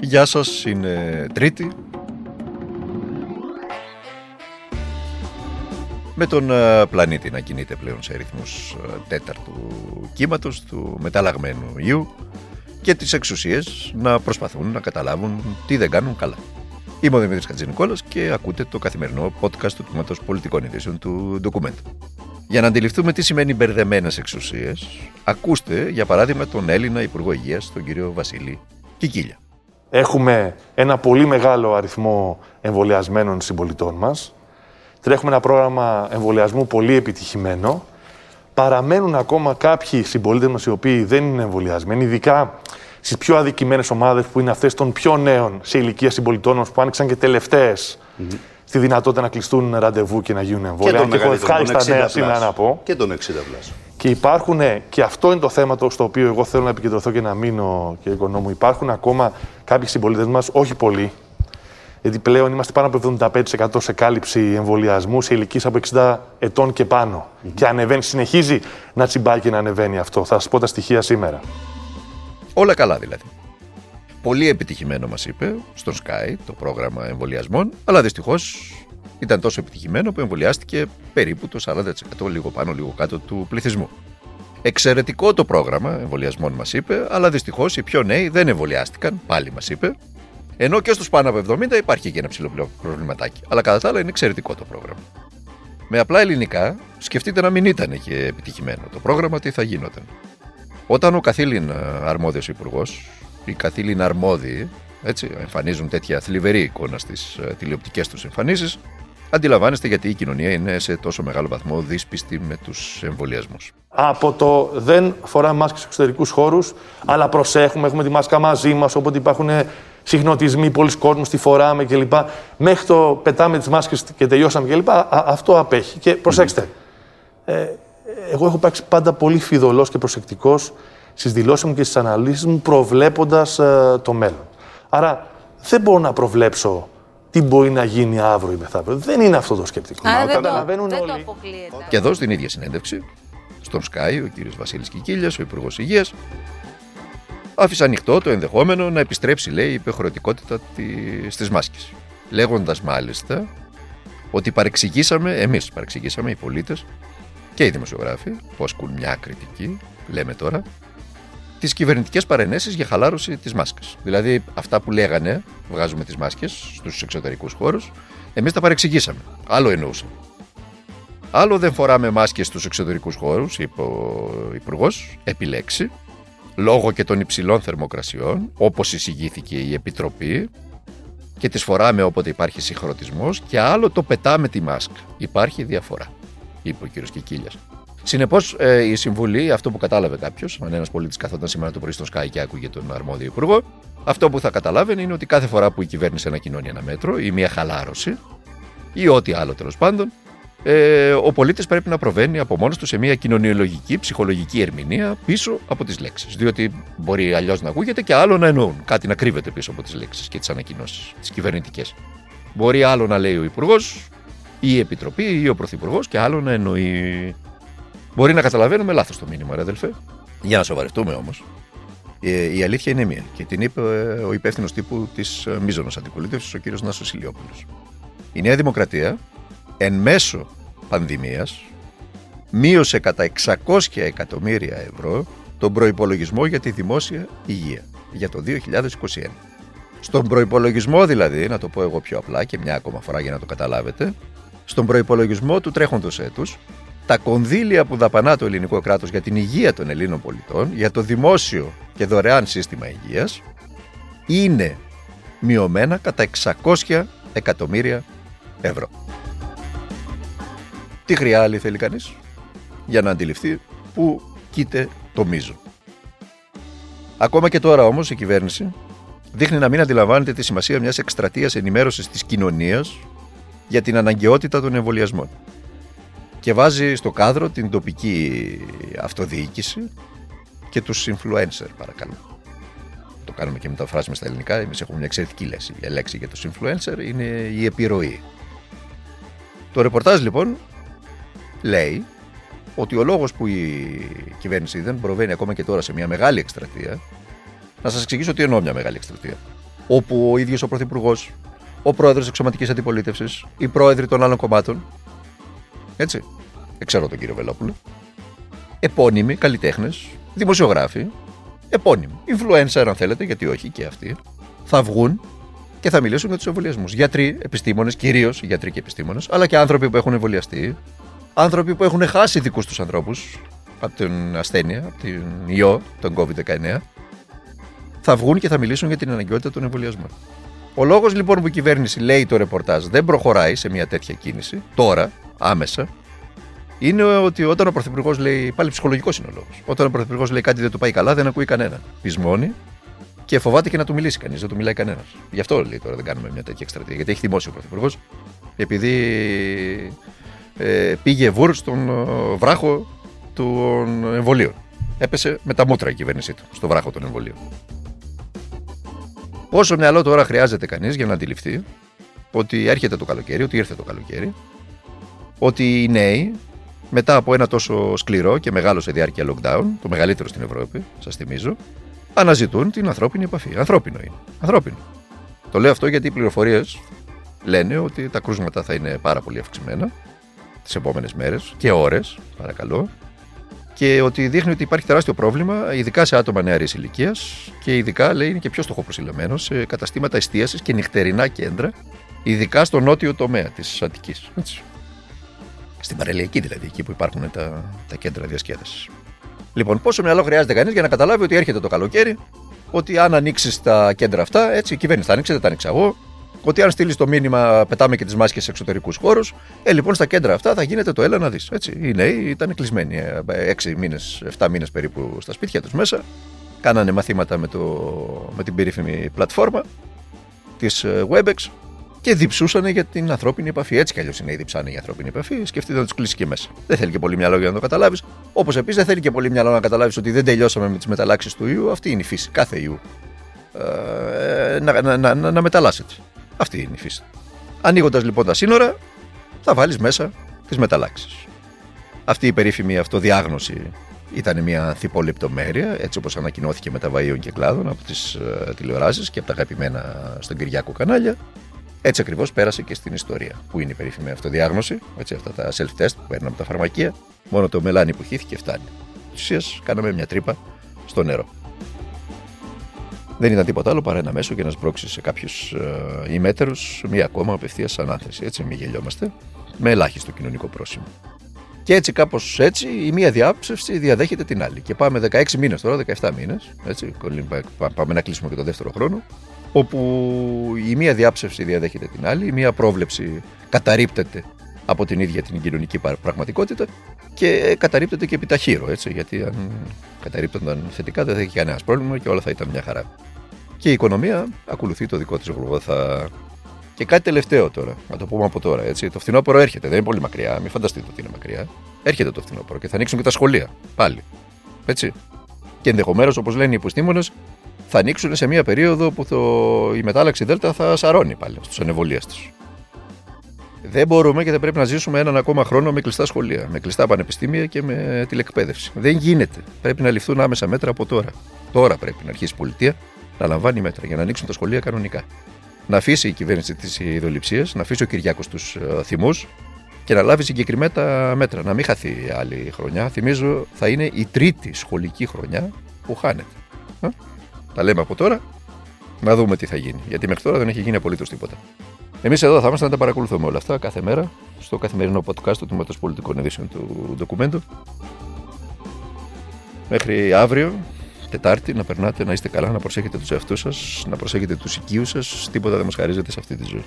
Γεια σας, είναι Τρίτη. Με τον ε, πλανήτη να κινείται πλέον σε ρυθμούς ε, τέταρτου κύματος του μεταλλαγμένου ιού και τις εξουσίες να προσπαθούν να καταλάβουν τι δεν κάνουν καλά. Είμαι ο Δημήτρης Χατζηνικόλας και ακούτε το καθημερινό podcast του Τμήματος Πολιτικών Ειδήσεων του Document. Για να αντιληφθούμε τι σημαίνει μπερδεμένες εξουσίες, ακούστε για παράδειγμα τον Έλληνα Υπουργό Υγείας, τον κύριο Βασίλη Κικίλια. Έχουμε ένα πολύ μεγάλο αριθμό εμβολιασμένων συμπολιτών μας. Τρέχουμε ένα πρόγραμμα εμβολιασμού πολύ επιτυχημένο. Παραμένουν ακόμα κάποιοι συμπολίτες μας οι οποίοι δεν είναι εμβολιασμένοι, ειδικά στις πιο αδικημένες ομάδες που είναι αυτές των πιο νέων σε ηλικία συμπολιτών μας που άνοιξαν και τελευταιε στη δυνατότητα να κλειστούν ραντεβού και να γίνουν εμβόλια. Και, και έχω ευχάριστα νέα σήμερα να πω. Και τον 60 πλάς. Και υπάρχουν, και αυτό είναι το θέμα το, στο οποίο εγώ θέλω να επικεντρωθώ και να μείνω, κύριε Οικονόμου. Υπάρχουν ακόμα κάποιοι συμπολίτες μας, όχι πολλοί, γιατί πλέον είμαστε πάνω από 75% σε κάλυψη εμβολιασμούς σε ηλικίε από 60 ετών και πάνω. Mm-hmm. Και ανεβαίνει, συνεχίζει να τσιμπάει και να ανεβαίνει αυτό. Θα σας πω τα στοιχεία σήμερα. Όλα καλά δηλαδή. Πολύ επιτυχημένο μας είπε στον Sky το πρόγραμμα εμβολιασμών, αλλά δυστυχώς ήταν τόσο επιτυχημένο που εμβολιάστηκε περίπου το 40% λίγο πάνω λίγο κάτω του πληθυσμού. Εξαιρετικό το πρόγραμμα εμβολιασμών μας είπε, αλλά δυστυχώς οι πιο νέοι δεν εμβολιάστηκαν, πάλι μας είπε, ενώ και στους πάνω από 70 υπάρχει και ένα ψηλό προβληματάκι. Αλλά κατά τα άλλα είναι εξαιρετικό το πρόγραμμα. Με απλά ελληνικά, σκεφτείτε να μην ήταν και επιτυχημένο το πρόγραμμα, τι θα γίνονταν. Όταν ο καθήλυν αρμόδιος υπουργός, οι καθήλυνα αρμόδιοι έτσι, εμφανίζουν τέτοια θλιβερή εικόνα στις ε, τηλεοπτικές τους εμφανίσεις, αντιλαμβάνεστε γιατί η κοινωνία είναι σε τόσο μεγάλο βαθμό δύσπιστη με τους εμβολιασμούς. Από το δεν φοράμε μάσκες σε εξωτερικούς χώρους, αλλά προσέχουμε, έχουμε τη μάσκα μαζί μας, όποτε υπάρχουν συχνοτισμοί, πολλοί κόσμοι τη φοράμε κλπ. Μέχρι το πετάμε τις μάσκες και τελειώσαμε κλπ. αυτό απέχει. Και προσέξτε, ε, εγώ έχω υπάρξει πάντα πολύ φιδωλός και προσεκτικός στις δηλώσεις μου και στις αναλύσεις μου προβλέποντας ε, το μέλλον. Άρα δεν μπορώ να προβλέψω τι μπορεί να γίνει αύριο ή μεθαύριο. Δεν είναι αυτό το σκεπτικό. Άρα δεν, το, δεν το αποκλείεται. Και εδώ στην ίδια συνέντευξη, στον Sky, ο κύριος Βασίλης Κικίλιας, ο Υπουργός Υγείας, άφησε ανοιχτό το ενδεχόμενο να επιστρέψει, λέει, η υπεχρεωτικότητα στις μάσκες. Λέγοντας μάλιστα ότι παρεξηγήσαμε, εμείς παρεξηγήσαμε οι πολίτες και οι δημοσιογράφοι που ασκούν μια κριτική, λέμε τώρα, τις κυβερνητικές παρενέσεις για χαλάρωση της μάσκας. Δηλαδή, αυτά που λέγανε, βγάζουμε τις μάσκες στους εξωτερικούς χώρους, εμείς τα παρεξηγήσαμε. Άλλο εννοούσαμε. Άλλο δεν φοράμε μάσκες στους εξωτερικούς χώρους, είπε ο Υπουργός, επιλέξει, λόγω και των υψηλών θερμοκρασιών, όπως εισηγήθηκε η Επιτροπή, και τις φοράμε όποτε υπάρχει συγχρονισμός, και άλλο το πετάμε τη μάσκα. Υπάρχει διαφορά, είπε ο κ. Κικίλιας. Συνεπώς, ε, η Συμβουλή, αυτό που κατάλαβε κάποιος, αν ένας πολίτης καθόταν σήμερα το πρωί στο Sky και άκουγε τον αρμόδιο υπουργό, αυτό που θα καταλάβαινε είναι ότι κάθε φορά που η κυβέρνηση ανακοινώνει ένα μέτρο ή μια χαλάρωση ή ό,τι άλλο τέλος πάντων, ε, ο πολίτης πρέπει να προβαίνει από μόνος του σε μια κοινωνιολογική, ψυχολογική ερμηνεία πίσω από τις λέξεις. Διότι μπορεί αλλιώς να ακούγεται και άλλο να εννοούν. Κάτι να κρύβεται πίσω από τις λέξεις και τις ανακοινώσεις, τις κυβερνητικές. Μπορεί άλλο να λέει ο Υπουργός ή η Επιτροπή ή ο Πρωθυπουργός και άλλο να εννοεί Μπορεί να καταλαβαίνουμε λάθος το μήνυμα, ρε αδελφέ. Για να σοβαρευτούμε όμως. Ε, η αλήθεια είναι μία και την είπε ε, ο υπεύθυνος τύπου της ε, μείζωνος αντιπολίτευσης, ο κύριος Νάσος Ηλιόπουλος. Η Νέα Δημοκρατία εν μέσω πανδημίας μείωσε κατά 600 εκατομμύρια ευρώ τον προπολογισμό για τη δημόσια υγεία για το 2021. Στον προπολογισμό δηλαδή, να το πω εγώ πιο απλά και μια ακόμα φορά για να το καταλάβετε, στον προπολογισμό του τρέχοντος έτους τα κονδύλια που δαπανά το ελληνικό κράτος για την υγεία των Ελλήνων πολιτών, για το δημόσιο και δωρεάν σύστημα υγείας, είναι μειωμένα κατά 600 εκατομμύρια ευρώ. Τι χρειάζεται θέλει κανείς για να αντιληφθεί που κοίται το μίζο. Ακόμα και τώρα όμως η κυβέρνηση δείχνει να μην αντιλαμβάνεται τη σημασία μιας εκστρατείας ενημέρωσης της κοινωνίας για την αναγκαιότητα των εμβολιασμών και βάζει στο κάδρο την τοπική αυτοδιοίκηση και τους influencer παρακαλώ. Το κάνουμε και μεταφράσουμε στα ελληνικά, εμείς έχουμε μια εξαιρετική λέξη. Η λέξη για τους influencer είναι η επιρροή. Το ρεπορτάζ λοιπόν λέει ότι ο λόγος που η κυβέρνηση δεν προβαίνει ακόμα και τώρα σε μια μεγάλη εκστρατεία, να σας εξηγήσω τι εννοώ μια μεγάλη εκστρατεία. όπου ο ίδιος ο Πρωθυπουργός, ο πρόεδρος της Εξωματικής Αντιπολίτευσης, οι πρόεδροι των άλλων κομμάτων. Έτσι. Δεν ξέρω τον κύριο Βελόπουλο. Επώνυμοι καλλιτέχνες, δημοσιογράφοι, επώνυμοι. Influencer, αν θέλετε, γιατί όχι και αυτοί, θα βγουν και θα μιλήσουν για τους εμβολιασμούς. Γιατροί, επιστήμονες, κυρίως γιατροί και επιστήμονες, αλλά και άνθρωποι που έχουν εμβολιαστεί, άνθρωποι που έχουν χάσει δικούς τους ανθρώπους από την ασθένεια, από την ιό, τον COVID-19, θα βγουν και θα μιλήσουν για την αναγκαιότητα των εμβολιασμών. Ο λόγος λοιπόν που η κυβέρνηση λέει το ρεπορτάζ δεν προχωράει σε μια τέτοια κίνηση, τώρα, άμεσα, είναι ότι όταν ο Πρωθυπουργός λέει. Πάλι ψυχολογικός είναι ο λόγος. Όταν ο Πρωθυπουργός λέει κάτι δεν του πάει καλά, δεν ακούει κανένα. Πεισμώνει και φοβάται και να του μιλήσει κανείς. Δεν του μιλάει κανένας. Γι' αυτό λέει τώρα δεν κάνουμε μια τέτοια εκστρατεία. Γιατί έχει θυμώσει ο Πρωθυπουργός, επειδή ε, πήγε βούρ στον ε, βράχο των εμβολίων. Έπεσε με τα μούτρα η κυβέρνησή του στο βράχο των εμβολίων. Πόσο μυαλό τώρα χρειάζεται κανείς για να αντιληφθεί ότι έρχεται το καλοκαίρι, ότι ήρθε το καλοκαίρι, ότι οι νέοι μετά από ένα τόσο σκληρό και μεγάλο σε διάρκεια lockdown, το μεγαλύτερο στην Ευρώπη, σας θυμίζω, αναζητούν την ανθρώπινη επαφή. Ανθρώπινο είναι. Ανθρώπινο. Το λέω αυτό γιατί οι πληροφορίες λένε ότι τα κρούσματα θα είναι πάρα πολύ αυξημένα τις επόμενες μέρες και ώρες, παρακαλώ, και ότι δείχνει ότι υπάρχει τεράστιο πρόβλημα, ειδικά σε άτομα νεαρής ηλικίας και ειδικά λέει είναι και πιο στοχοπροσιλωμένο σε καταστήματα εστίασης και νυχτερινά κέντρα, ειδικά στο νότιο τομέα της Αττικής. Στην παρελιακή δηλαδή, εκεί που υπάρχουν τα, τα κέντρα διασκέδασης. Λοιπόν, πόσο μυαλό χρειάζεται κανείς για να καταλάβει ότι έρχεται το καλοκαίρι, ότι αν ανοίξεις τα κέντρα αυτά, έτσι η κυβέρνηση θα ανοίξει, δεν τα ανοίξα εγώ, ότι αν στείλεις το μήνυμα, πετάμε και τις μάσκες σε εξωτερικούς χώρους, ε, λοιπόν στα κέντρα αυτά θα γίνεται το έλα να δεις. Οι νέοι ήταν κλεισμένοι 6 μήνες, 7 μήνες περίπου στα σπίτια τους μέσα. Κάνανε μαθήματα με, το, με την περίφημη πλατφόρμα της ε, Webex και διψούσαν για την ανθρώπινη επαφή. Έτσι κι αλλιώς είναι, διψάνε για ανθρώπινη επαφή. Σκεφτείτε να τους κλείσει και μέσα. Δεν θέλει και πολύ μυαλό για να το καταλάβεις. Όπως επίσης δεν θέλει και πολύ μυαλό να καταλάβεις ότι δεν τελειώσαμε με τις μεταλλάξεις του ιού. Αυτή είναι η φύση κάθε ιού. Ε, να, να, να, να, να μεταλλάσσεται. Αυτή είναι η φύση. Ανοίγοντας λοιπόν τα σύνορα, θα βάλεις μέσα τις μεταλλάξεις. Αυτή η περίφημη αυτοδιάγνωση ήταν μια ανθιπολεπτομέρεια, έτσι όπως ανακοινώθηκε με τα βαΐων και κλάδων από τις uh, ε, τηλεοράσεις και από τα αγαπημένα στον Κυριάκο κανάλια. Έτσι ακριβώς πέρασε και στην ιστορία. Που είναι η περίφημη αυτοδιάγνωση, έτσι, αυτά τα self-test που παίρνουν από τα φαρμακεία. Μόνο το μελάνι που χύθηκε φτάνει. Ουσίας κάναμε μια τρύπα στο νερό δεν ήταν τίποτα άλλο παρά ένα μέσο για να σπρώξεις σε κάποιους ε, ημέτερους μία ακόμα απευθείας ανάθεση. Έτσι, μην γελιόμαστε, με ελάχιστο κοινωνικό πρόσημο. Και έτσι, κάπως έτσι, η μία διάψευση διαδέχεται την άλλη. Και πάμε 16 μήνες τώρα, 17 μήνες. Πάμε να κλείσουμε και το δεύτερο χρόνο. Όπου η μία διάψευση διαδέχεται την άλλη, η μία πρόβλεψη καταρρύπτεται από την ίδια την κοινωνική πραγματικότητα και καταρρύπτεται και επί ταχύρω, έτσι, γιατί αν καταρρύπτονταν θετικά δεν θα είχε κανένας πρόβλημα και όλα θα ήταν μια χαρά. Και η οικονομία ακολουθεί το δικό της γρουβόθα. Και κάτι τελευταίο τώρα, να το πούμε από τώρα. Έτσι. Το φθινόπωρο έρχεται, δεν είναι πολύ μακριά, μην φανταστείτε ότι είναι μακριά. Έρχεται το φθινόπωρο και θα ανοίξουν και τα σχολεία πάλι. Έτσι. Και ενδεχομένως, όπως λένε οι επιστήμονες, θα ανοίξουν σε μια περίοδο που το... η μετάλλαξη Δέλτα θα σαρώνει πάλι στους ανεβολίαστου. Δεν μπορούμε και δεν πρέπει να ζήσουμε έναν ακόμα χρόνο με κλειστά σχολεία, με κλειστά πανεπιστήμια και με τηλεκπαίδευση. Δεν γίνεται. Πρέπει να ληφθούν άμεσα μέτρα από τώρα. Τώρα πρέπει να αρχίσει η πολιτεία να λαμβάνει μέτρα για να ανοίξουν τα σχολεία κανονικά. Να αφήσει η κυβέρνηση της ιδεολειψία, να αφήσει ο Κυριάκος τους ε, θυμού και να λάβει συγκεκριμένα μέτρα. Να μην χαθεί άλλη χρονιά. Θυμίζω θα είναι η τρίτη σχολική χρονιά που χάνεται. Τα λέμε από τώρα, να δούμε τι θα γίνει. Γιατί μέχρι τώρα δεν έχει γίνει απολύτως τίποτα. Εμείς εδώ θα είμαστε να τα παρακολουθούμε όλα αυτά κάθε μέρα στο καθημερινό podcast του Τμήματος Πολιτικών Ειδήσεων του ντοκουμέντου. Μέχρι αύριο, Τετάρτη, να περνάτε, να είστε καλά, να προσέχετε τους εαυτούς σας, να προσέχετε τους οικείους σας. Τίποτα δεν μας χαρίζεται σε αυτή τη ζωή.